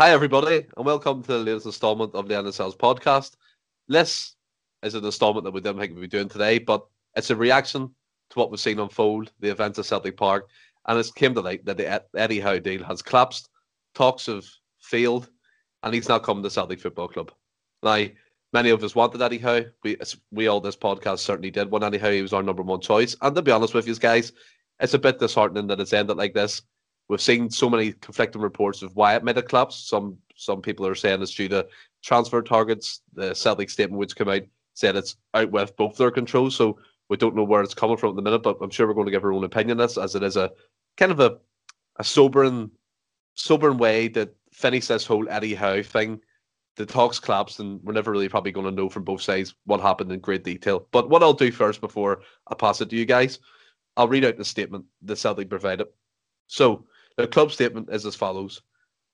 Hi, everybody, and welcome to the latest installment of the NSL's podcast. This is an installment that we didn't think we'd be doing today, but it's a reaction to what we've seen unfold, the events at Celtic Park, and it's came to light that the Eddie Howe deal has collapsed, talks have failed, and he's now come to Celtic Football Club. Now, many of us wanted Eddie Howe. We, we all this podcast certainly did want Eddie Howe. He was our number one choice. And to be honest with you guys, it's a bit disheartening that it's ended like this. We've seen so many conflicting reports of why it made a collapse. Some some people are saying it's due to transfer targets. The Celtic statement which came out said it's out with both their control. So we don't know where it's coming from at the minute, but I'm sure we're going to give our own opinion on this as it is a kind of a, a sobering sobering way that finish this whole Eddie Howe thing. The talks collapsed and we're never really probably going to know from both sides what happened in great detail. But what I'll do first before I pass it to you guys, I'll read out the statement the Celtic provided. So the club statement is as follows.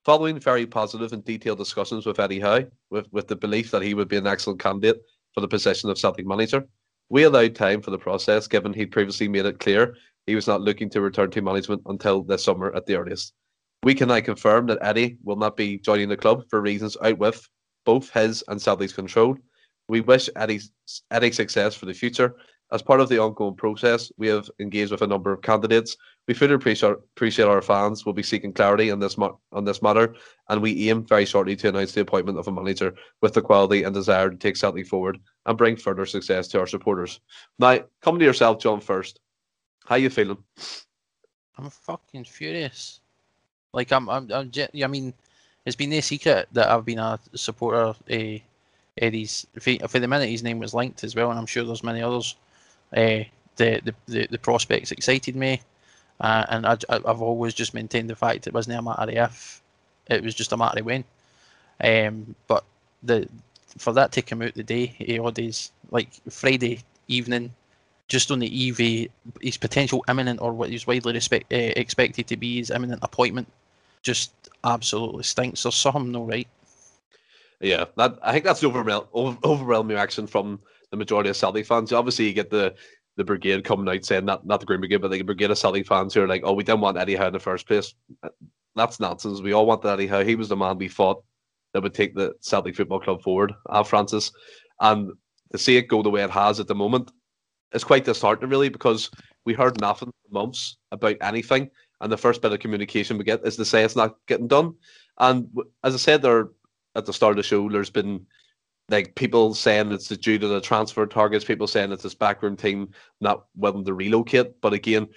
Following very positive and detailed discussions with Eddie Howe, with, with the belief that he would be an excellent candidate for the position of Celtic manager, we allowed time for the process given he'd previously made it clear he was not looking to return to management until this summer at the earliest. We can now confirm that Eddie will not be joining the club for reasons out with both his and Celtic's control. We wish Eddie, Eddie success for the future as part of the ongoing process, we have engaged with a number of candidates. We fully appreciate, our fans will be seeking clarity on this on this matter, and we aim very shortly to announce the appointment of a manager with the quality and desire to take Celtic forward and bring further success to our supporters. Now, come to yourself, John. First, how you feeling? I'm fucking furious. Like I'm, I'm, I'm I mean, it's been no secret that I've been a supporter of uh, Eddie's. For the minute, his name was linked as well, and I'm sure there's many others uh, the, the, the prospects excited me, uh, and I, have always just maintained the fact it wasn't a matter of if, it was just a matter of when. Um, but the for that to come out the day he days like Friday evening, just on the eve his potential imminent or what he's widely respect, uh, expected to be his imminent appointment, just absolutely stinks. There's something no right. Yeah, that I think that's the overwhelming overwhelming reaction from the majority of Celtic fans. Obviously, you get the the brigade coming out saying not not the Green Brigade, but the brigade of Celtic fans who are like, "Oh, we didn't want Eddie Howe in the first place." That's nonsense. We all wanted Eddie Howe. He was the man we fought that would take the Celtic Football Club forward. Al Francis, and to see it go the way it has at the moment, it's quite disheartening, really, because we heard nothing for months about anything, and the first bit of communication we get is to say it's not getting done. And as I said there at the start of the show, there's been like people saying it's due to the transfer targets, people saying it's this backroom team not willing to relocate. But again,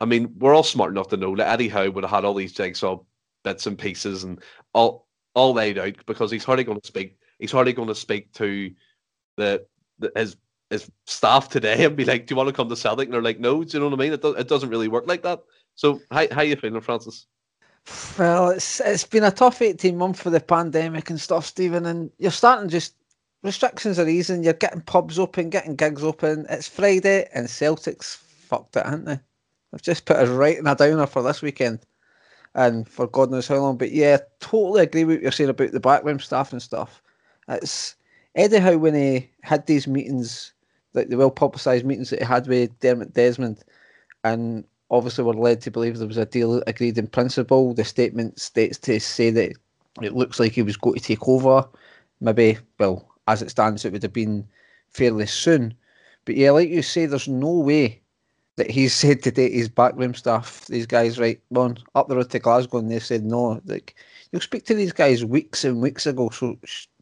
I mean, we're all smart enough to know that Eddie Howe would have had all these jigsaw bits and pieces and all all laid out because he's hardly going to speak. He's hardly going to speak to the, the his his staff today and be like, "Do you want to come to Celtic?" And they're like, "No." Do you know what I mean? It, do, it doesn't really work like that. So, how how you feeling, Francis? Well, it's it's been a tough eighteen months for the pandemic and stuff, Stephen, and you're starting just restrictions are easing. You're getting pubs open, getting gigs open. It's Friday, and Celtics fucked it, haven't they? They've just put us right in a downer for this weekend, and for God knows how long. But yeah, totally agree with what you're saying about the backroom staff and stuff. It's Eddie Howe when he had these meetings, like the well publicised meetings that he had with Dermot Desmond, and obviously were led to believe there was a deal agreed in principle. The statement states to say that it looks like he was going to take over. Maybe, well, as it stands, it would have been fairly soon. But yeah, like you say, there's no way that he's said to date his backroom staff, these guys, right, on up the road to Glasgow, and they said no. Like you'll speak to these guys weeks and weeks ago. So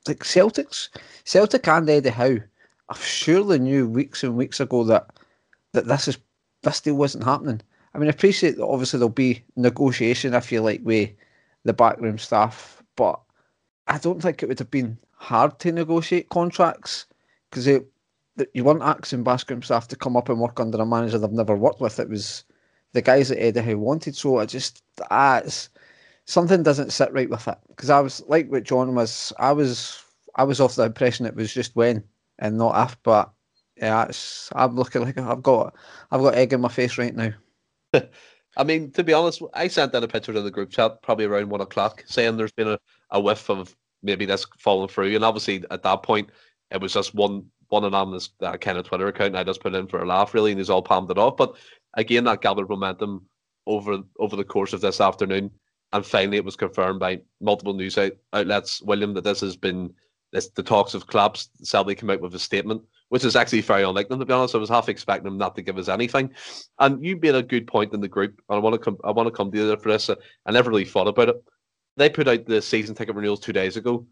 like Celtics, Celtic and Eddie Howe, I surely knew weeks and weeks ago that that this is this deal wasn't happening. I mean, I appreciate that obviously there'll be negotiation. I feel like with the backroom staff, but I don't think it would have been hard to negotiate contracts because you weren't asking backroom staff to come up and work under a manager they've never worked with. It was the guys at Eddie who wanted. So I just ah, something doesn't sit right with it because I was like what John was. I was I was off the impression it was just when and not if. But yeah, I'm looking like I've got I've got egg in my face right now. I mean, to be honest, I sent out a picture to the group chat probably around one o'clock saying there's been a, a whiff of maybe that's fallen through. And obviously at that point, it was just one one anonymous uh, kind of Twitter account. And I just put in for a laugh, really, and he's all palmed it off. But again, that gathered momentum over over the course of this afternoon. and finally it was confirmed by multiple news out- outlets, William, that this has been this, the talks of collapsed. Celtic came out with a statement, which is actually very unlike them to be honest. I was half expecting them not to give us anything. And you made a good point in the group, and I want to come. I want to come to you for this. I never really thought about it. They put out the season ticket renewals two days ago.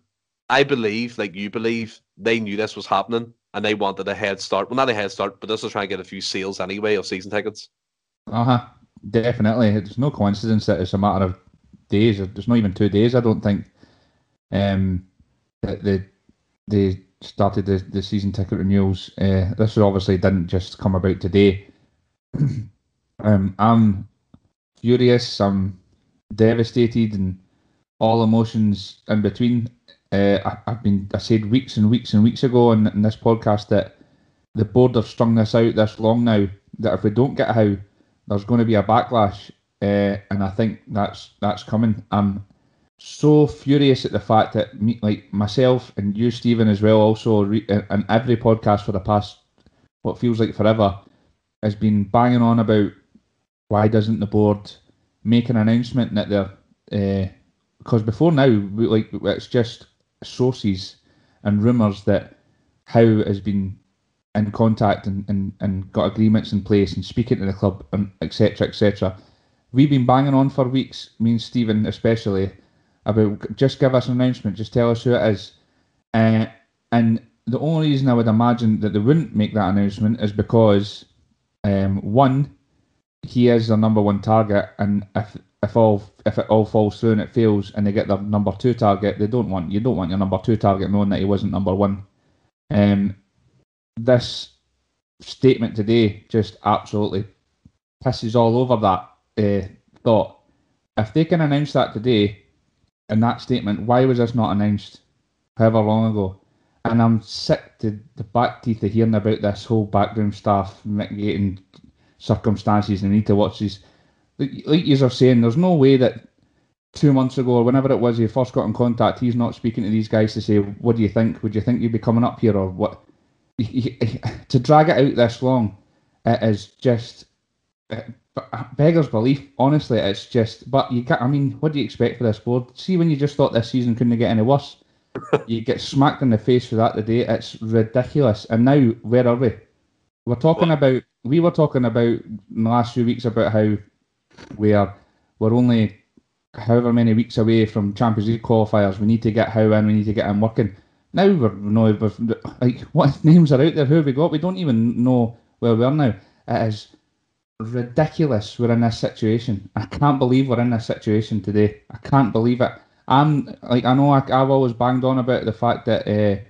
I believe, like you believe, they knew this was happening and they wanted a head start. Well, not a head start, but this was trying to get a few sales anyway of season tickets. Uh huh. Definitely. It's no coincidence that it's a matter of days. There's not even two days. I don't think. Um, that they they started the, the season ticket renewals. Uh, this obviously didn't just come about today. um, I'm furious. I'm devastated, and all emotions in between. Uh, I, I've been I said weeks and weeks and weeks ago in, in this podcast that the board have strung this out this long now that if we don't get Howe there's going to be a backlash, uh, and I think that's that's coming. I'm so furious at the fact that me, like myself and you, Stephen, as well, also re- in every podcast for the past what feels like forever, has been banging on about why doesn't the board make an announcement that they're because before now, we, like it's just sources and rumours that Howe has been in contact and, and, and got agreements in place and speaking to the club and etc etc. We've been banging on for weeks, me and Stephen especially, about just give us an announcement, just tell us who it is. Uh, and the only reason I would imagine that they wouldn't make that announcement is because um, one, he is their number one target, and if if all if it all falls through and it fails and they get their number two target, they don't want you don't want your number two target knowing that he wasn't number one. Um, this statement today just absolutely pisses all over that uh, thought. If they can announce that today in that statement, why was this not announced however long ago? And I'm sick to the back teeth of hearing about this whole background staff mitigating circumstances and need to watch these. Like, you are saying, there's no way that two months ago or whenever it was he first got in contact, he's not speaking to these guys to say, "What do you think? Would you think you'd be coming up here or what?" to drag it out this long, it is just uh, it uh, beggars belief. Honestly, it's just. But you can't. I mean, what do you expect for this board? See, when you just thought this season couldn't get any worse, you get smacked in the face for that today. It's ridiculous. And now, where are we? We're talking about. We were talking about in the last few weeks about how we are. We're only however many weeks away from Champions League qualifiers. We need to get Howe in. We need to get him working. Now we're no, like what names are out there? Who have we got? We don't even know where we are now. It is ridiculous. We're in this situation. I can't believe we're in this situation today. I can't believe it. I'm like I know I, have always banged on about the fact that uh,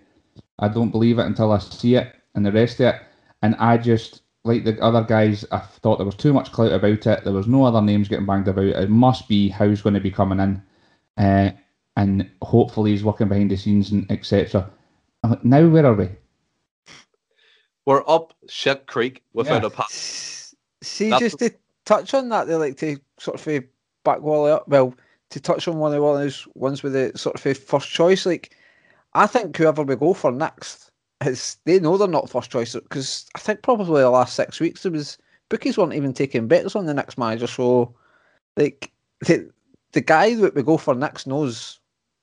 I don't believe it until I see it and the rest of it, and I just like the other guys. I thought there was too much clout about it. There was no other names getting banged about. It must be Howe's going to be coming in. Uh, and hopefully he's working behind the scenes and etc. Now where are we? We're up shit creek without yeah. a path. See, That's just to touch on that, they like to sort of back wall up. Well, to touch on one of one of those ones with the sort of first choice, like I think whoever we go for next they know they're not first choice because I think probably the last six weeks there was bookies weren't even taking bets on the next manager. So, like the the guy that we go for next knows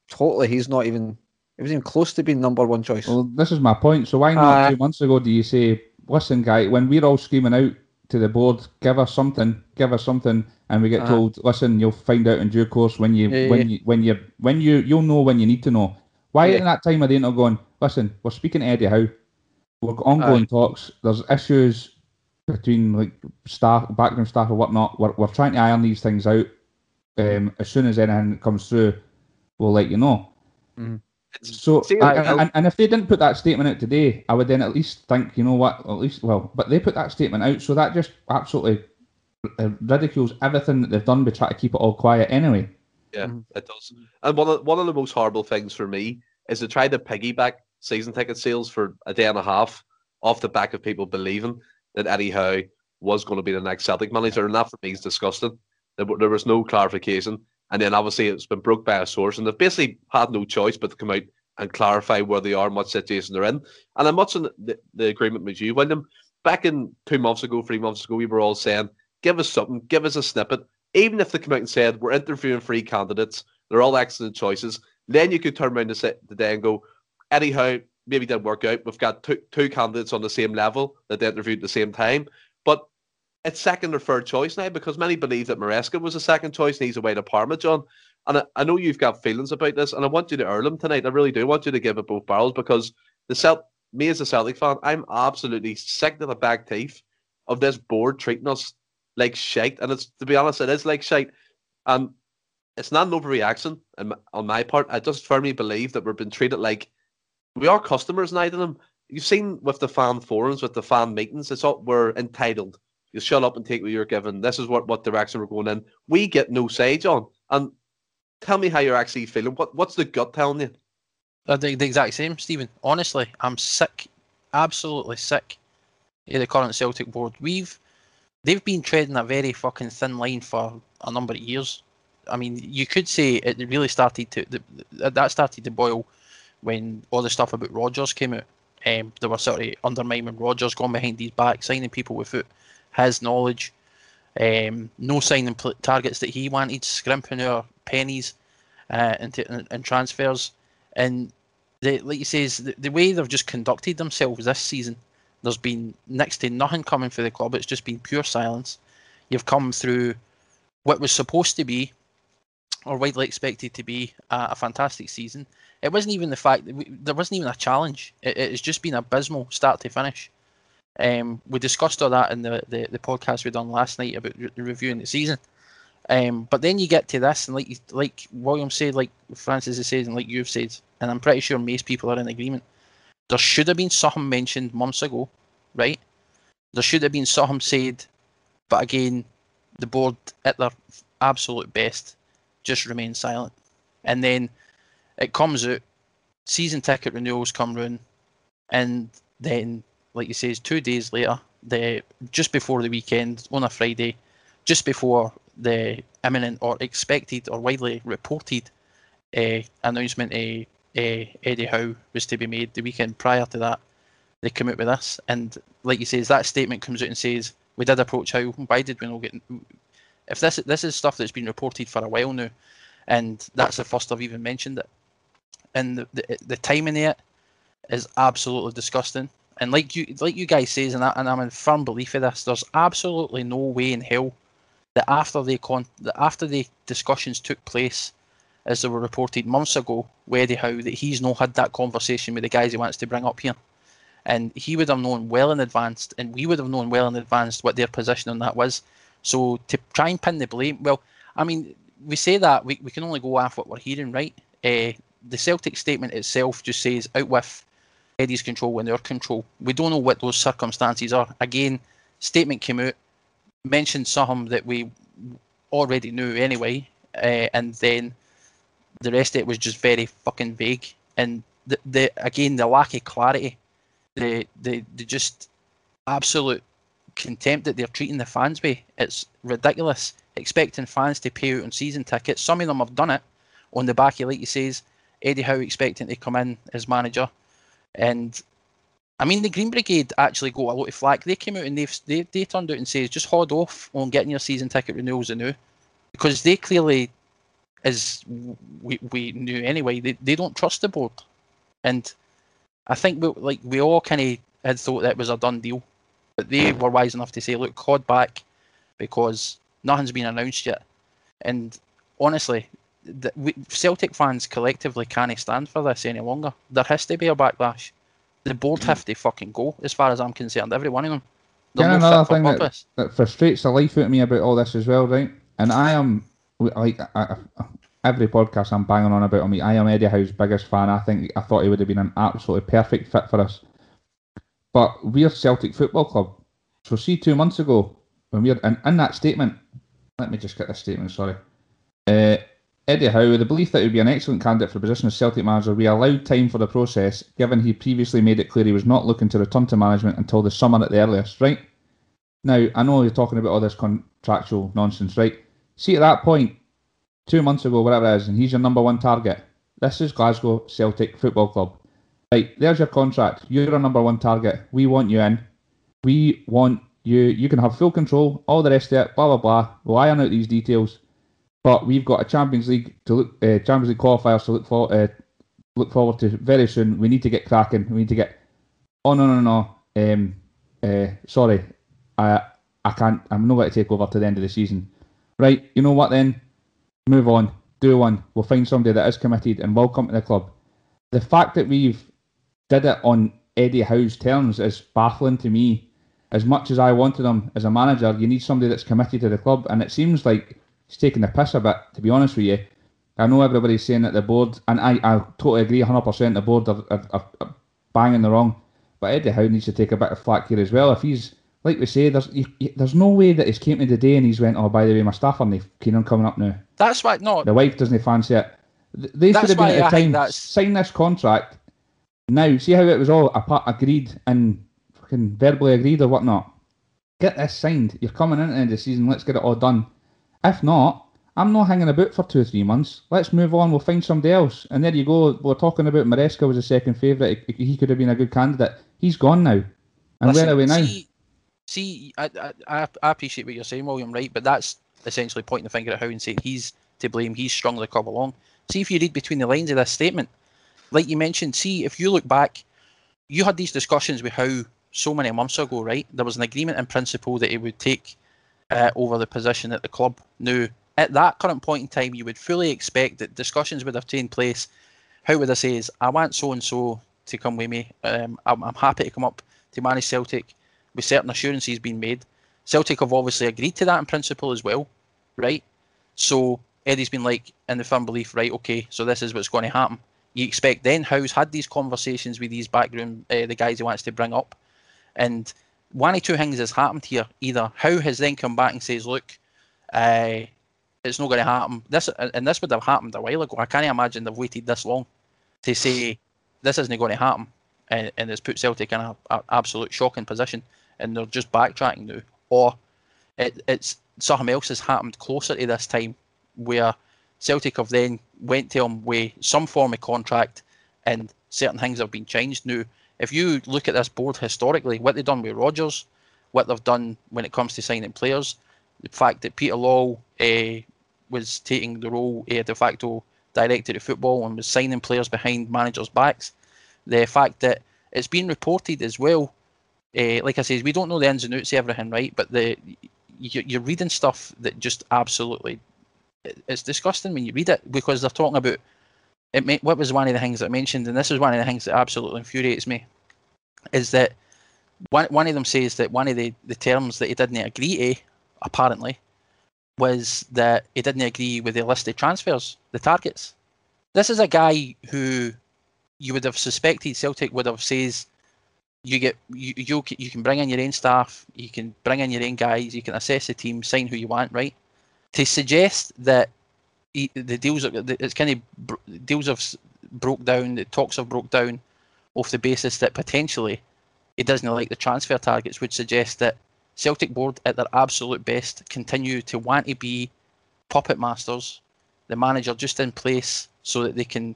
totally he's not even he was even close to being number one choice. Well, this is my point. So why not uh, two months ago do you say, listen, guy, when we're all screaming out to the board, give us something, give us something, and we get uh, told, listen, you'll find out in due course when you yeah, when yeah. you when you when you you'll know when you need to know. Why yeah. in that time are they not going? Listen, we're speaking to Eddie Howe. We're ongoing talks. There's issues between like staff, background staff, or whatnot. We're, we're trying to iron these things out. Um, as soon as anything comes through, we'll let you know. Mm-hmm. So, See, I, I, and, and if they didn't put that statement out today, I would then at least think, you know what, at least, well, but they put that statement out, so that just absolutely uh, ridicules everything that they've done by trying to keep it all quiet anyway. Yeah, mm-hmm. it does. And one of, one of the most horrible things for me is to try to piggyback season ticket sales for a day and a half off the back of people believing that Eddie Howe was going to be the next Celtic manager, and that for me is disgusting. There, there was no clarification. And then obviously it's been broke by a source, and they've basically had no choice but to come out and clarify where they are and what situation they're in. And I'm much in the, the agreement with you, William. Back in two months ago, three months ago, we were all saying, give us something, give us a snippet. Even if they come out and said we're interviewing three candidates, they're all excellent choices, then you could turn around today and go, anyhow, maybe didn't work out. We've got two, two candidates on the same level that they interviewed at the same time. But it's second or third choice now because many believe that Maresca was a second choice and he's away to Parma, John. And I, I know you've got feelings about this, and I want you to earn them tonight. I really do want you to give it both barrels because the Celt, me as a Celtic fan, I'm absolutely sick to the back teeth of this board treating us like shite. And it's to be honest, it is like shite. And it's not an overreaction and on my part. I just firmly believe that we're being treated like we are customers now to them. You've seen with the fan forums, with the fan meetings, it's all we're entitled. You shut up and take what you're given. This is what, what direction we're going in. We get no say, John. And tell me how you're actually feeling. What what's the gut telling you? Uh, the, the exact same, Stephen. Honestly, I'm sick, absolutely sick of the current Celtic board. We've they've been treading a very fucking thin line for a number of years. I mean, you could say it really started to that started to boil when all the stuff about Rodgers came out. Um, they were sort of undermining Rodgers, going behind his back, signing people without his knowledge, um, no signing pl- targets that he wanted, scrimping our pennies uh, into in, in transfers, and the, like he says, the, the way they've just conducted themselves this season, there's been next to nothing coming for the club. It's just been pure silence. You've come through what was supposed to be or widely expected to be a, a fantastic season. It wasn't even the fact that we, there wasn't even a challenge. It, it's just been abysmal start to finish. Um, we discussed all that in the, the, the podcast we done last night about re- reviewing the season. Um, but then you get to this, and like like William said, like Francis has said, and like you've said, and I'm pretty sure most people are in agreement. There should have been something mentioned months ago, right? There should have been something said, but again, the board at their absolute best just remain silent. And then it comes out, season ticket renewals come round, and then, like you say, two days later, the just before the weekend on a Friday, just before the imminent or expected or widely reported uh, announcement of uh, Eddie Howe was to be made the weekend prior to that, they come out with this. And like you say, that statement comes out and says, we did approach Howe. Why did we not get if this this is stuff that's been reported for a while now, and that's the first I've even mentioned it, and the the, the timing of it is absolutely disgusting. And like you like you guys says, and, I, and I'm in firm belief of this, there's absolutely no way in hell that after the con that after the discussions took place, as they were reported months ago, with Eddie Howe, that he's not had that conversation with the guys he wants to bring up here. And he would have known well in advance, and we would have known well in advance what their position on that was. So to try and pin the blame, well, I mean, we say that we, we can only go off what we're hearing, right? Uh, the Celtic statement itself just says out with Eddie's control and their control. We don't know what those circumstances are. Again, statement came out, mentioned something that we already knew anyway, uh, and then the rest of it was just very fucking vague. And the, the again the lack of clarity, the the, the just absolute contempt that they're treating the fans with. It's ridiculous. Expecting fans to pay out on season tickets. Some of them have done it on the back of, like he says, Eddie Howe expecting to come in as manager. And I mean, the Green Brigade actually got a lot of flack. They came out and they've, they, they turned out and says, just hold off on getting your season ticket renewals anew. Because they clearly, as we, we knew anyway, they, they don't trust the board. And I think we, like we all kind of had thought that was a done deal. But they were wise enough to say, look, cod back because nothing's been announced yet. And honestly, the, we, Celtic fans collectively can't stand for this any longer. There has to be a backlash. The board have to fucking go, as far as I'm concerned. Every one of them. They're yeah, another thing that, that, frustrates the life out of me about all this as well, right? And I am like I, every podcast I'm banging on about. Mean, I am Eddie Howe's biggest fan. I think I thought he would have been an absolutely perfect fit for us. But we're Celtic Football Club. So see two months ago when we're in, in that statement, let me just get this statement, sorry. Uh, Eddie Howe, with the belief that he would be an excellent candidate for the position of Celtic manager, we allowed time for the process, given he previously made it clear he was not looking to return to management until the summer at the earliest, right? Now, I know you're talking about all this contractual nonsense, right? See, at that point, two months ago, whatever it is, and he's your number one target. This is Glasgow Celtic Football Club. Right, there's your contract. You're our number one target. We want you in. We want You you can have full control, all the rest of it, blah blah blah. We'll iron out these details, but we've got a Champions League to look, uh, Champions League qualifiers to look for, uh, look forward to very soon. We need to get cracking. We need to get. Oh no no no. Um, uh, sorry, I I can't. I'm not going to take over to the end of the season. Right, you know what then? Move on. Do one. We'll find somebody that is committed and will come to the club. The fact that we've did it on Eddie Howe's terms is baffling to me. As much as I wanted him as a manager, you need somebody that's committed to the club, and it seems like he's taking the piss a bit. To be honest with you, I know everybody's saying that the board, and I, I totally agree, 100%. The board are, are, are, are banging the wrong, but Eddie Howe needs to take a bit of flack here as well. If he's like we say, there's you, you, there's no way that he's came to the day and he's went, oh, by the way, my staff aren't keen on coming up now. That's why no. The wife doesn't fancy it. They should have been at the think time sign this contract. Now, see how it was all apart, agreed and fucking verbally agreed or whatnot. Get this signed. You're coming into the end of the season. Let's get it all done. If not, I'm not hanging about for two or three months. Let's move on. We'll find somebody else. And there you go. We're talking about Maresca was a second favourite. He he could have been a good candidate. He's gone now. And Listen, where are we now? See, see I, I, I appreciate what you're saying, William, right? But that's essentially pointing the finger at Howe and saying he's to blame, he's the club along. See if you read between the lines of this statement. Like you mentioned, see if you look back, you had these discussions with Howe so many months ago, right? There was an agreement in principle that he would take uh, over the position at the club. Now, at that current point in time, you would fully expect that discussions would have taken place. How would I say is, I want so and so to come with me. Um, I'm, I'm happy to come up to manage Celtic with certain assurances being made. Celtic have obviously agreed to that in principle as well, right? So Eddie's been like in the firm belief, right? Okay, so this is what's going to happen. You expect then Howe's had these conversations with these background, uh, the guys he wants to bring up, and one of two things has happened here. Either Howe has then come back and says, look, uh, it's not going to happen. This and this would have happened a while ago. I can't imagine they've waited this long to say this isn't going to happen, and, and it's put Celtic in a, a absolute shocking position, and they're just backtracking now. Or it, it's something else has happened closer to this time, where Celtic have then went to him with some form of contract, and certain things have been changed. Now, if you look at this board historically, what they've done with Rodgers, what they've done when it comes to signing players, the fact that Peter Lawwell uh, was taking the role of de facto director of football and was signing players behind managers' backs, the fact that it's been reported as well. Uh, like I said, we don't know the ins and outs of everything, right? But the you, you're reading stuff that just absolutely it's disgusting when you read it because they're talking about it. ma- What was one of the things that I mentioned, and this is one of the things that absolutely infuriates me, is that one one of them says that one of the, the terms that he didn't agree to, apparently, was that he didn't agree with the listed transfers, the targets. This is a guy who you would have suspected Celtic would have says you get you you, c- you can bring in your own staff, you can bring in your own guys, you can assess the team, sign who you want, right? To suggest that he, the deals are, it's kind of deals have broke down, the talks have broke down off the basis that potentially he doesn't like the transfer targets would suggest that Celtic board at their absolute best continue to want to be puppet masters, the manager just in place so that they can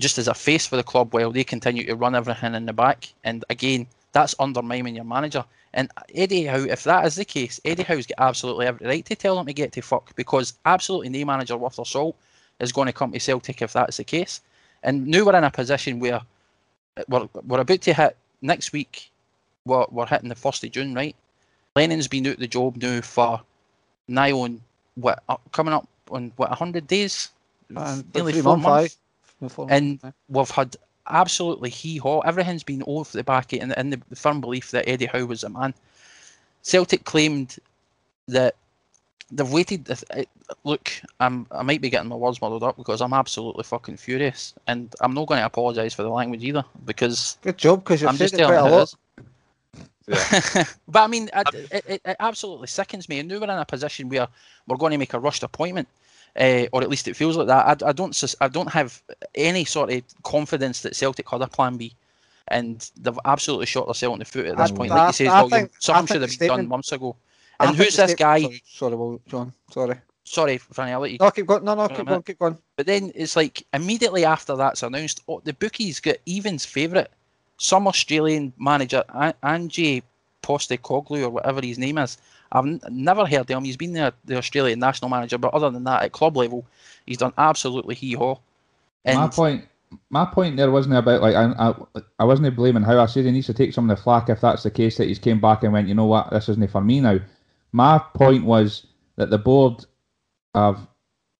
just as a face for the club while they continue to run everything in the back. And again, that's undermining your manager. And Eddie Howe, if that is the case, Eddie Howe's got absolutely every right to tell them to get to fuck because absolutely no manager worth their salt is going to come to Celtic if that's the case. And now we're in a position where we're, we're about to hit next week, we're, we're hitting the 1st of June, right? Lennon's been out the job now for nigh on, what, uh, coming up on, what, 100 days? Uh, Nearly four months. Months. And- months, we've had absolutely hee haw. Everything's been off the back in, in the firm belief that Eddie Howe was a man. Celtic claimed that they've waited. th- uh, Look, I'm I might be getting my words muddled up because I'm absolutely fucking furious, and I'm not going to apologise for the language either because Good job, because you've I'm said just it quite telling a it lot. Yeah. but I mean, it, it, it, it absolutely sickens me. And now we're in a position where we're going to make a rushed appointment, uh, or at least it feels like that. I, I don't, sus- I don't have any sort of confidence that Celtic had a plan B, and they've absolutely shot themselves in the foot at this I- point. I- Like you say, I William, think- something should have been done months ago. And who's this guy? Sorry, sorry, Will, John. Sorry. Sorry, Franny, I'll let you. No, keep going. No, no, Wait a keep going. Keep going. But then it's like immediately after that's announced, oh, the bookies got Evans' favourite, some Australian manager, An- Angie Postecoglou or whatever his name is. I've n- never heard of him. He's been the, the Australian national manager, but other than that, at club level, he's done absolutely hee haw. my point, my point there wasn't about like I, I, I wasn't blaming Howe I said he needs to take some of the flack if that's the case that he's came back and went, you know what, this isn't for me now. My point was that the board have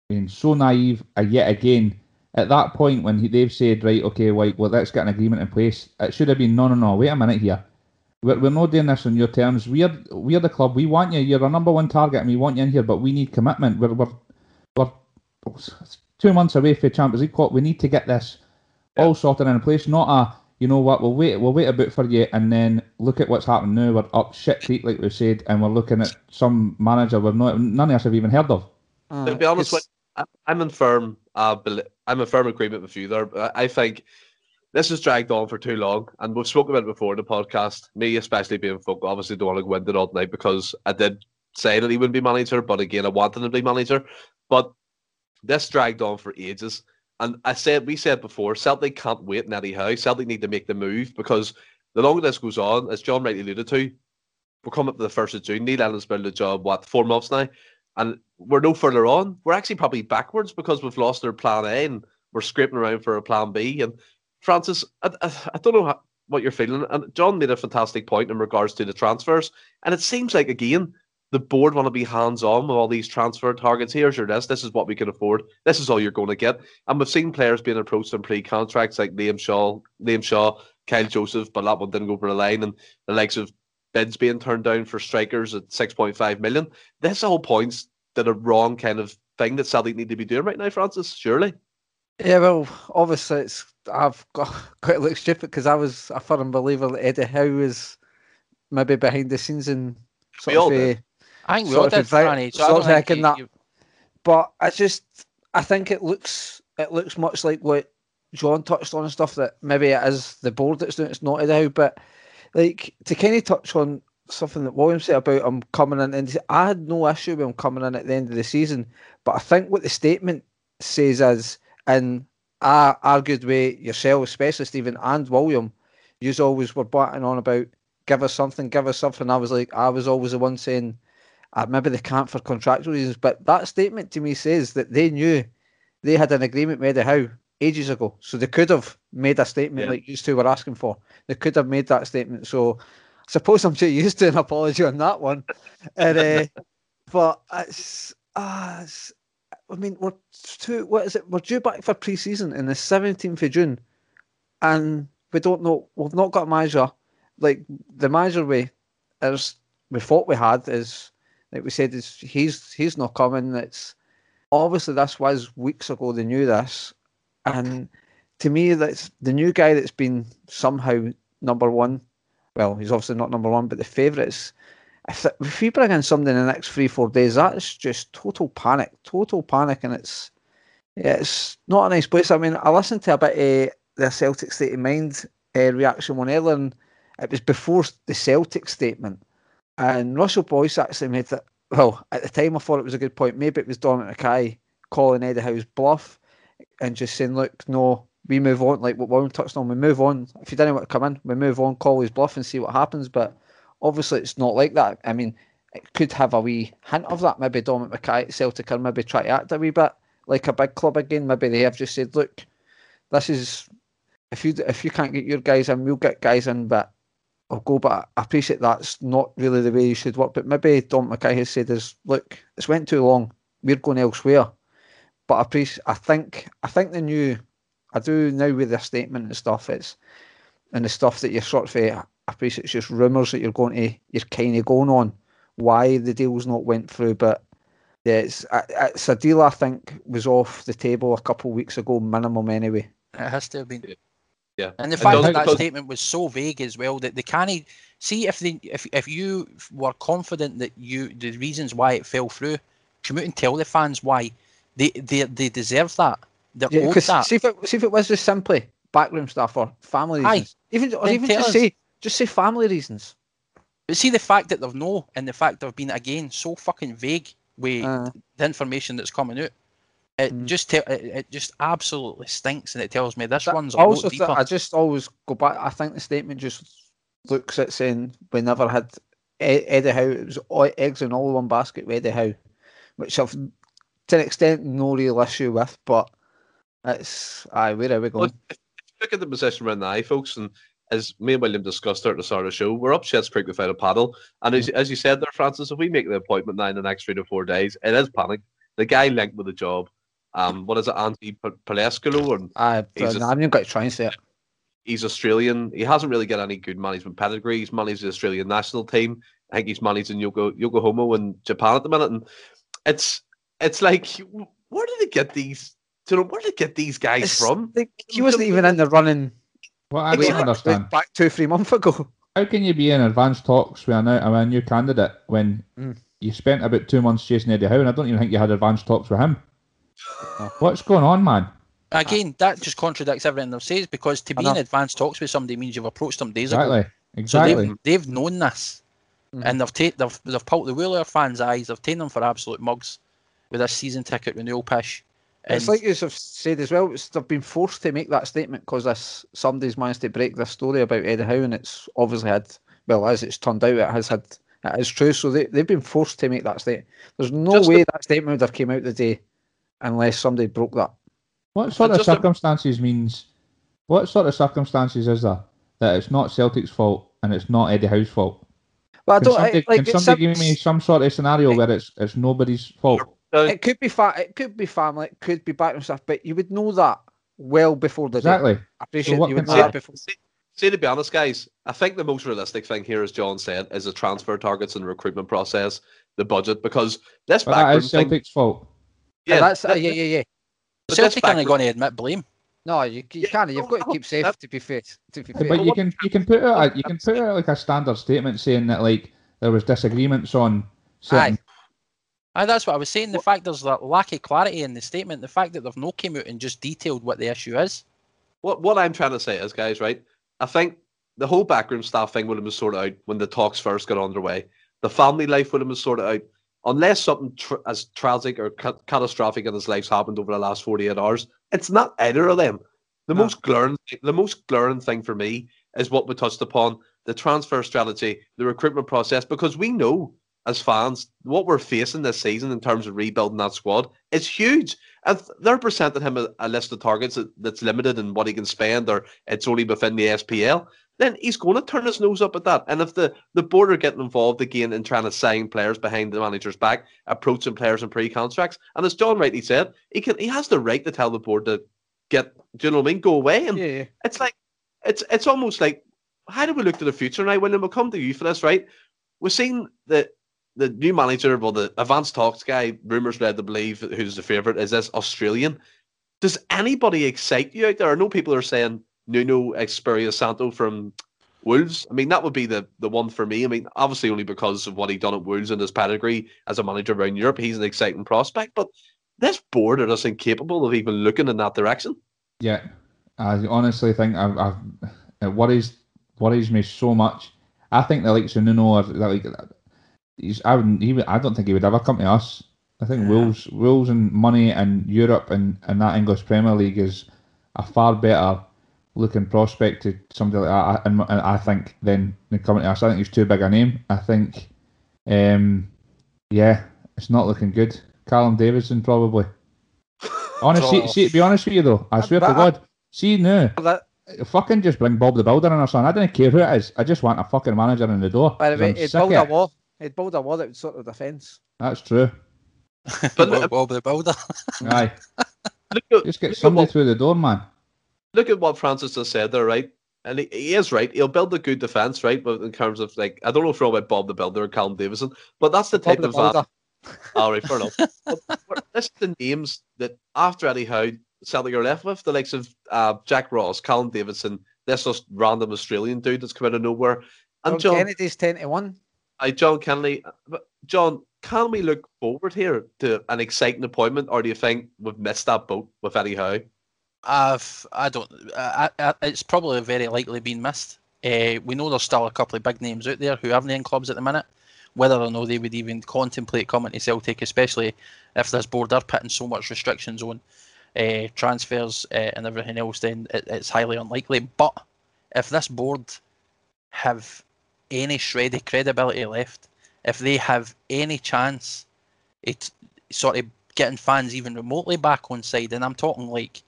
been so naive uh, yet again. At that point, when he, they've said, right, okay, well, well, let's get an agreement in place, it should have been, no, no, no, wait a minute here. We're, we're not doing this on your terms. We're we're the club. We want you. You're our number one target, and we want you in here. But we need commitment. We're we're, we're two months away for Champions League. We need to get this yeah. all sorted in place. Not a you know what, we'll wait, we'll wait a bit for you, and then look at what's happened now. We're up shit creek, like we said, and we're looking at some manager we're not, none of us have even heard of. Uh, to be honest, with, I'm in firm, uh, I'm in firm agreement with you there. I think this has dragged on for too long, and we've spoken about it before in the podcast. Me, especially being folk, obviously don't want to go into it all night because I did say that he wouldn't be manager, but again, I wanted him to be manager. But this dragged on for ages. And I said, we said before, Celtic can't wait any anyhow. Celtic need to make the move because the longer this goes on, as John rightly alluded to, we're coming up to the 1st of June. Neil Lennon's been the job, what, four months now? And we're no further on. We're actually probably backwards because we've lost our plan A and we're scraping around for a plan B. And Francis, I, I, don't know how, what you're feeling. And John made a fantastic point in regards to the transfers. And it seems like, again, the board want to be hands on with all these transfer targets. Here's your list. This is what we can afford. This is all you're going to get. And we've seen players being approached on pre contracts like Liam Shaw, Liam Shaw, Kyle Joseph, but that one didn't go over the line. And the likes of bids being turned down for strikers at 6.5 million. This all points to the wrong kind of thing that Celtic need to be doing right now, Francis, surely. Yeah, well, obviously, it's I've got, quite to look stupid because I was a firm believer that Eddie Howe was maybe behind the scenes and sort we of, uh, I think we all did, Franny. So sort of you, that. You... But I just, I think it looks, it looks much like what John touched on and stuff that maybe it is the board that's doing it, it's not Eddie But like to kind of touch on something that William said about him coming in, and I had no issue with him coming in at the end of the season. But I think what the statement says is, and I argued with yourself, especially Stephen and William, you always were batting on about give us something, give us something. I was like, I was always the one saying uh, maybe they can't for contractual reasons, but that statement to me says that they knew they had an agreement with Howe ages ago, so they could have made a statement yeah. like you two were asking for. They could have made that statement. So I suppose I'm too used to an apology on that one. and, uh, but it's, uh, it's, I mean, we're two. What is it? We're due back for pre-season in the 17th of June, and we don't know. We've not got a manager. Like the manager we, as we thought we had, is like we said, is he's he's not coming. It's obviously this was weeks ago. They knew this, and to me, that's the new guy that's been somehow number one. Well, he's obviously not number one, but the favourites. If, if we bring in somebody in the next three four days, that's just total panic, total panic, and it's it's not a nice place. I mean, I listened to a bit of the Celtic State of Mind uh, reaction one earlier, and it was before the Celtic statement, and Russell Boyce actually made that. Well, at the time, I thought it was a good point. Maybe it was Dominic McKay calling Eddie Howe's bluff and just saying, "Look, no, we move on." Like what Warren touched on, we move on. If you didn't want to come in, we move on, call his bluff, and see what happens. But obviously, it's not like that. I mean, it could have a wee hint of that. Maybe Dominic McKay Celtic are maybe try to act a wee bit like a big club again. Maybe they have just said, "Look, this is if you if you can't get your guys in, we'll get guys in, but I'll go, but I appreciate that's not really the way you should work. But maybe Dom McKay has said is, look, it's went too long. We're going elsewhere. But I appreciate, I think, I think the new, I do now with the statement and stuff. It's and the stuff that you're sort of, eh, I appreciate it's just rumours that you're going to, you're kind of going on why the deal's not went through. But yeah, it's it's a deal I think was off the table a couple of weeks ago, minimum anyway. It has to have been. Yeah, and the fact that that statement was so vague as well that they can't see if they if if you were confident that you the reasons why it fell through, come out and tell the fans why they they they deserve that. They're yeah, that. See if it see if it was just simply backroom stuff or family reasons, Aye. even or even just us. say just say family reasons. But see the fact that they've no and the fact they've been again so fucking vague with uh, the information that's coming out. It mm. just te- it, it, just absolutely stinks, and it tells me this that, one's a also lot deeper. I just always go back. I think the statement just looks at saying we never had E- Eddie Howe. It was all, eggs in all one basket with Eddie Howe, which I've to an extent no real issue with, but it's aye, where are we going? Look, look at the position we're in now, folks, and as me and William discussed at the start of the show, we're up Sheds Creek without a paddle. And as, as you said there, Francis, if we make the appointment now in the next three to four days, it is panic. The guy linked with the job, um, what is it, Andy Palesculo, and Aye, he's but a- I haven't even got to try and say it. he's Australian. He hasn't really got any good management pedigree. He's managed the Australian national team. I think he's managing Yoko, Yokohama in Japan at the minute. And it's it's like, where did they get these? Do you know, where did they get these guys It's from? he wasn't even in the running What I Wait, don't understand. back two, three months ago. How can you be in advanced talks with a, new- with a new candidate when Mm. you spent about two months chasing Eddie Howe, and I don't even think you had advanced talks with him? What's going on, man? Again, that just contradicts everything they've said because to be in know. advanced talks with somebody means you've approached them days ago. Exactly, So exactly. they've, they've known this, Mhm. and they've, ta- they've they've pulled the wool of their fans' eyes. They've taken them for absolute mugs with this season ticket renewal pish. And It's like you have said as well. It's, they've been forced to make that statement because this somebody's managed to break this story about Eddie Howe, and it's obviously had well as it's turned out, it has had it is true. So they they've been forced to make that statement. There's no Just way the- that statement would have came out today unless somebody broke that. What sort of just a- circumstances means? What sort of circumstances is there that it's not Celtic's fault and it's not Eddie Howe's fault? But I Can don't somebody, I- like. can somebody sim- give me some sort of scenario where it's it's nobody's fault? Now, It could be fa- It could be family. It could be background stuff. But you would know that well before the day. Exactly. I appreciate what you would know that before. See, see, to be honest, guys, I think the most realistic thing here, as John said, is the transfer targets and recruitment process, the budget, because this But that backroom is thing, Celtic's fault. Yeah, yeah, that's uh, yeah, yeah, yeah. but this Celtic aren't backroom- going to admit blame. No, you, you Yeah, can't. You've got to keep safe. that- To be fair, to be fair. But you can you can put out a, you can put out like a standard statement saying that like there was disagreements on certain Aye. Aye, that's what I was saying. The fact there's that lack of clarity in the statement, the fact that they've no came out and just detailed what the issue is. what what I'm trying to say is, guys, right? I think the whole backroom staff thing would have been sorted out when the talks first got underway. The family life would have been sorted out, unless something tr- as tragic or ca- catastrophic in his life's happened over the last 48 hours. It's not either of them. The No. most glaring, the most glaring thing for me is what we touched upon: the transfer strategy, the recruitment process, because we know as fans what we're facing this season in terms of rebuilding that squad is huge. If they're presenting him a, a list of targets that, that's limited in what he can spend, or it's only within the SPL, then he's going to turn his nose up at that. And if the, the board are getting involved again in trying to sign players behind the manager's back, approaching players in pre-contracts, and as John rightly said, he can he has the right to tell the board to get, do you know what I mean, go away. And Yeah, it's like it's it's almost like how do we look to the future now? When we'll come to you for this, right? We've seen the the new manager, well, the advanced talks guy, rumors led to believe who's the favourite is this Australian. Does anybody excite you out there? I know people are saying Nuno Espirito Santo from Wolves. I mean, that would be the the one for me. I mean, obviously only because of what he done at Wolves and his pedigree as a manager around Europe, he's an exciting prospect. But this board are just incapable of even looking in that direction. Yeah, I honestly think I've, I've worries worries me so much. I think the likes of Nuno, are, like he's, I wouldn't, he I don't think he would ever come to us. I think Yeah. Wolves, Wolves and money and Europe and, and that English Premier League is a far better looking prospect to somebody like that. And, and I think then than coming to us. I think he's too big a name. I think, um, yeah, it's not looking good. Callum Davidson probably. Honestly, Oh. see, to be honest with you though, I swear to but I- God, see now, That, fucking just bring Bob the Builder in or something. I don't care who it is. I just want a fucking manager in the door. by the way, he'd sick build of a it. wall. He'd build a wall that would sort of defence. That's true. But Bob, Bob the Builder. Aye, Look at, just get look somebody what- through the door, man. look at what Francis has said there, right? And he, he is right. He'll build a good defense, right? But in terms of like, I don't know if we're all about Bob the Builder or Callum Davidson, but that's the Bob type the of builder. all right, fair enough. But we're- this is the names that after Eddie Howe, Celtic are left with the likes of uh, Jack Ross, Callum Davidson, this just random Australian dude that's come out of nowhere, and John John, Kennedy's ten to one. I John Kennedy. John, can we look forward here to an exciting appointment, or do you think we've missed that boat with Eddie Howe? I've, I don't. I, I, it's probably very likely been missed. Uh, we know there's still a couple of big names out there who haven't in clubs at the minute. Whether or not they would even contemplate coming to Celtic, especially if this board are putting so much restrictions on uh, transfers uh, and everything else, then it, it's highly unlikely. But if this board have any shred of credibility left, if they have any chance, it's sort of getting fans even remotely back on side, and I'm talking like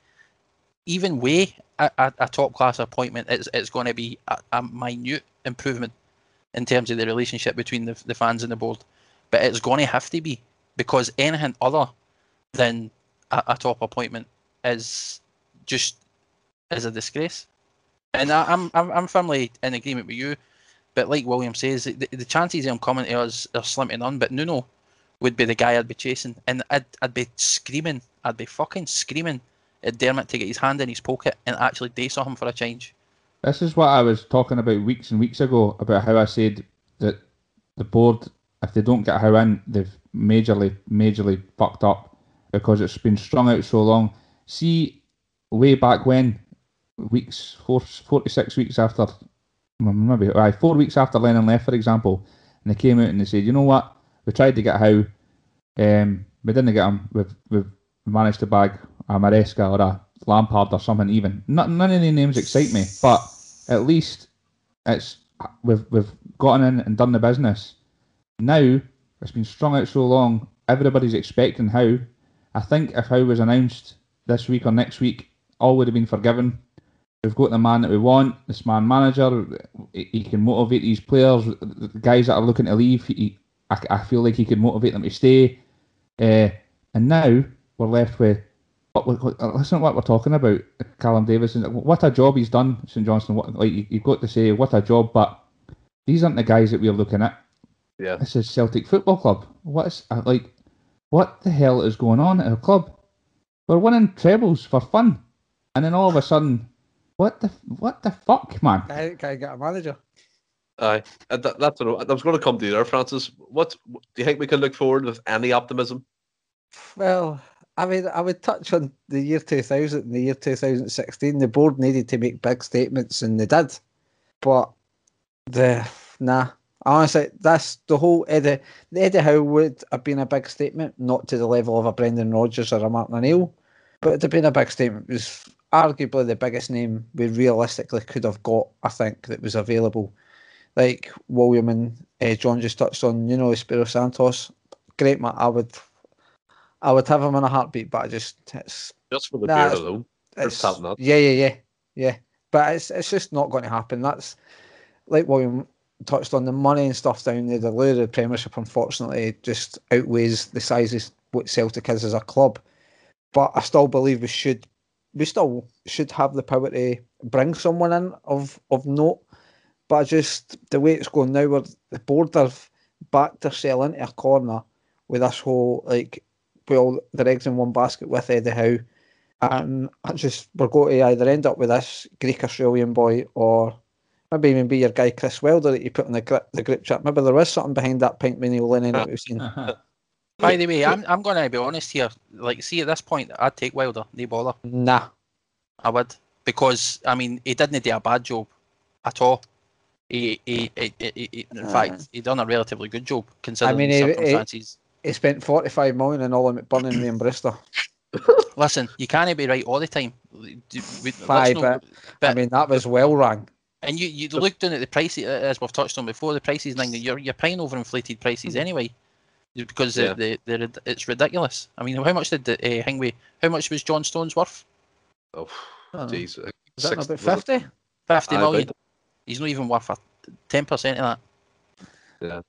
even way a, a, a top class appointment, it's it's going to be a, a minute improvement in terms of the relationship between the, the fans and the board, but it's going to have to be because anything other than a, a top appointment is just is a disgrace. And I, I'm I'm I'm firmly in agreement with you. But like William says, the, the chances of him coming to us are slim to none. But Nuno would be the guy I'd be chasing, and I'd I'd be screaming, I'd be fucking screaming at Dermot to get his hand in his pocket and actually on him for a change. This is what I was talking about weeks and weeks ago about how I said that the board, if they don't get Howe in, they've majorly, majorly fucked up because it's been strung out so long. See, way back when, weeks, four, 46 weeks after, maybe aye, four weeks after Lennon left, for example, and they came out and they said, you know what, we tried to get Howe, um, we didn't get him, we've, we've managed to bag a Maresca or a Lampard or something even. None, none of the names excite me, but at least it's we've we've gotten in and done the business. Now it's been strung out so long, everybody's expecting Howe. I think if Howe was announced this week or next week, all would have been forgiven. We've got the man that we want, this man manager. He, can motivate these players, the guys that are looking to leave. He, I, I feel like he can motivate them to stay. Uh, and now we're left with what, what, listen to what we're talking about, Callum Davis. What a job he's done, St Johnstone. What, like you, have got to say, what a job. But these aren't the guys that we're looking at. Yeah, this is Celtic Football Club. What is uh, like? What the hell is going on at our club? We're winning trebles for fun, and then all of a sudden, what the what the fuck, man? Can I, get a manager? Aye, uh, that, that's what I was going to come to you there, Francis. What do you think we can look forward with any optimism? Well, I mean, I would touch on the year 2000 and the year 2016. The board needed to make big statements, and they did. But the nah, honestly, that's the whole Eddie. The Eddie Howe would have been a big statement, not to the level of a Brendan Rodgers or a Martin O'Neill, but it'd have been a big statement. It was arguably the biggest name we realistically could have got. I think that was available. Like William and uh, John just touched on, you know, Espirito Santos. Great man. I would I would have him in a heartbeat, but I just it's just for the nah, beer alone. It's, yeah, yeah, yeah, yeah. But it's it's just not going to happen. That's like William touched on the money and stuff down there. The lure of the Premiership, unfortunately, just outweighs the size of what Celtic is as a club. But I still believe we should we still should have the power to bring someone in of of note. But just the way it's going now, where the board have backed themselves into a corner with this whole like put all their eggs in one basket with Eddie Howe. And I just we're going to either end up with this Greek Australian boy or maybe even be your guy Chris Wilder that you put in the grip, the group chat. Maybe there was something behind that pink mini linen that we've seen. By the way, I'm I'm going to be honest here. Like, see, at this point, I'd take Wilder. No bother. Nah, I would because I mean he didn't do a bad job at all. He, he, he, he he in uh, fact, he done a relatively good job considering I mean, the circumstances he spent 45 million on Oli McBurnie and Brewster. Listen, you can't be right all the time. Five, but, but, I mean, that was well rang. And you, you look down at the prices, as we've touched on before, the prices, now you're, you're paying over inflated prices hmm. anyway. Because yeah. the, the, it's ridiculous. I mean, how much did the, uh, Hingway, how much was John Stones worth? Oh, jeez. Is that about 50? 50 million. He's not even worth a 10% of that. Yeah.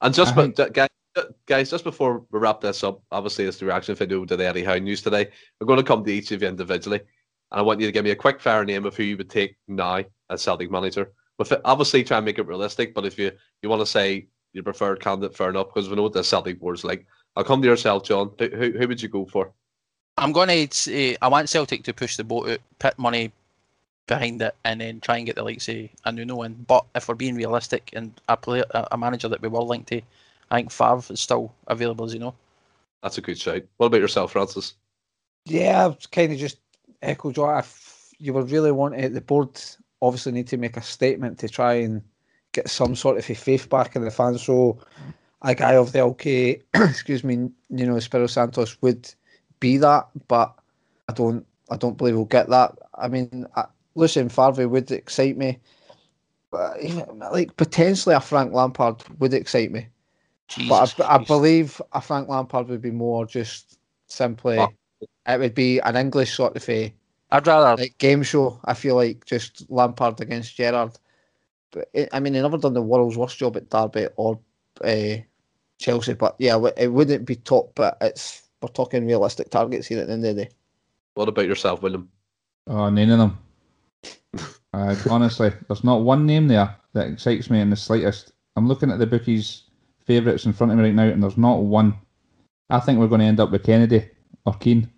And just, but, guys, guys, just before we wrap this up, obviously it's the reaction video to the Eddie Howe news today. We're going to come to each of you individually, and I want you to give me a quick fair name of who you would take now as Celtic manager. With it, obviously, try and make it realistic. But if you you want to say your preferred candidate, fair enough, because we know what the Celtic board's like. I'll come to yourself, John. Who, who, who would you go for? I'm going to eh, say I want Celtic to push the boat out, put money behind it, and then try and get the likes of a Nuno in. But if we're being realistic, and a player, a manager that we were linked to I think Favre is still available, as you know. That's a good shout. What about yourself, Francis? Yeah, I've kind of just echoed what if you were really wanting the board obviously need to make a statement to try and get some sort of faith back in the fans. So a guy of the LK, excuse me, you know, Espirito Santos would be that, but I don't, I don't believe we'll get that. I mean, Lucien Favre would excite me. But even, like potentially a Frank Lampard would excite me. Jesus but I, I believe a Frank Lampard would be more just simply. Oh. It would be an English sort of a I'd rather like game show. I feel like just Lampard against Gerrard. But it, I mean, he never done the world's worst job at Derby or uh, Chelsea. But yeah, it wouldn't be top. But it's we're talking realistic targets here at the end of the day. What about yourself, William? Oh, none of them. uh, honestly, there's not one name there that excites me in the slightest. I'm looking at the bookies' favourites in front of me right now, and there's not one. I think we're going to end up with Kennedy or Keane.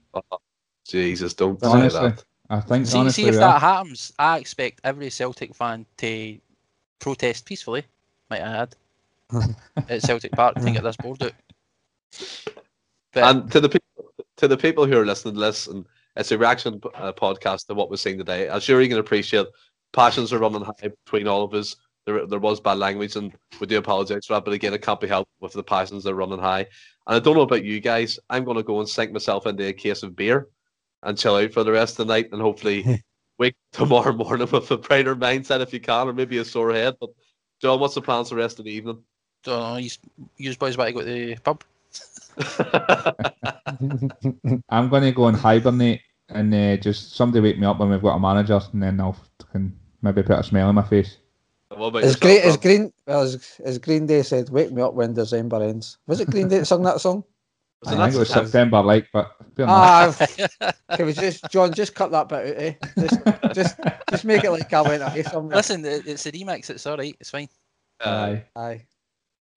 Jesus, don't Honestly. say that. I think see, honestly, see if that are. happens. I expect every Celtic fan to protest peacefully. Might I add at Celtic Park to get this board out. But And to the people, to the people who are listening to this, and it's a reaction uh, podcast to what we've seen today. I'm sure you can appreciate passions are running high between all of us. There, there was bad language, and we do apologise for that. But again, it can't be helped with the passions that are running high. And I don't know about you guys. I'm going to go and sink myself into a case of beer and chill out for the rest of the night, and hopefully wake tomorrow morning with a brighter mindset if you can, or maybe a sore head. But John, what's the plans for the rest of the evening? don't know, you, you boys want to go to the pub? I'm going to go and hibernate and uh, just somebody wake me up when we've got a manager, and then I'll can maybe put a smile on my face. what As yourself, great as Green, well, as, as Green Day said, "Wake me up when December ends." Was it Green Day that sung that song? Was I it think it was September? September, like, but fair enough. Ah, can we just John just cut that bit out? Eh? Just, just, just make it like I went away somewhere. Listen, it- it's a remix. It's all right. It's fine. Aye. Aye.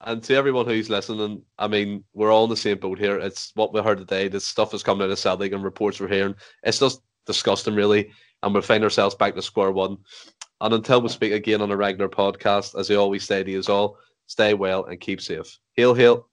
And to everyone who's listening, I mean, we're all in the same boat here. It's what we heard today. This stuff is coming out of Celtic and reports we're hearing. It's just disgusting, really. And we find ourselves back to square one. And until we speak again on a regular podcast, as I always say to you all, stay well and keep safe. Hail, hail.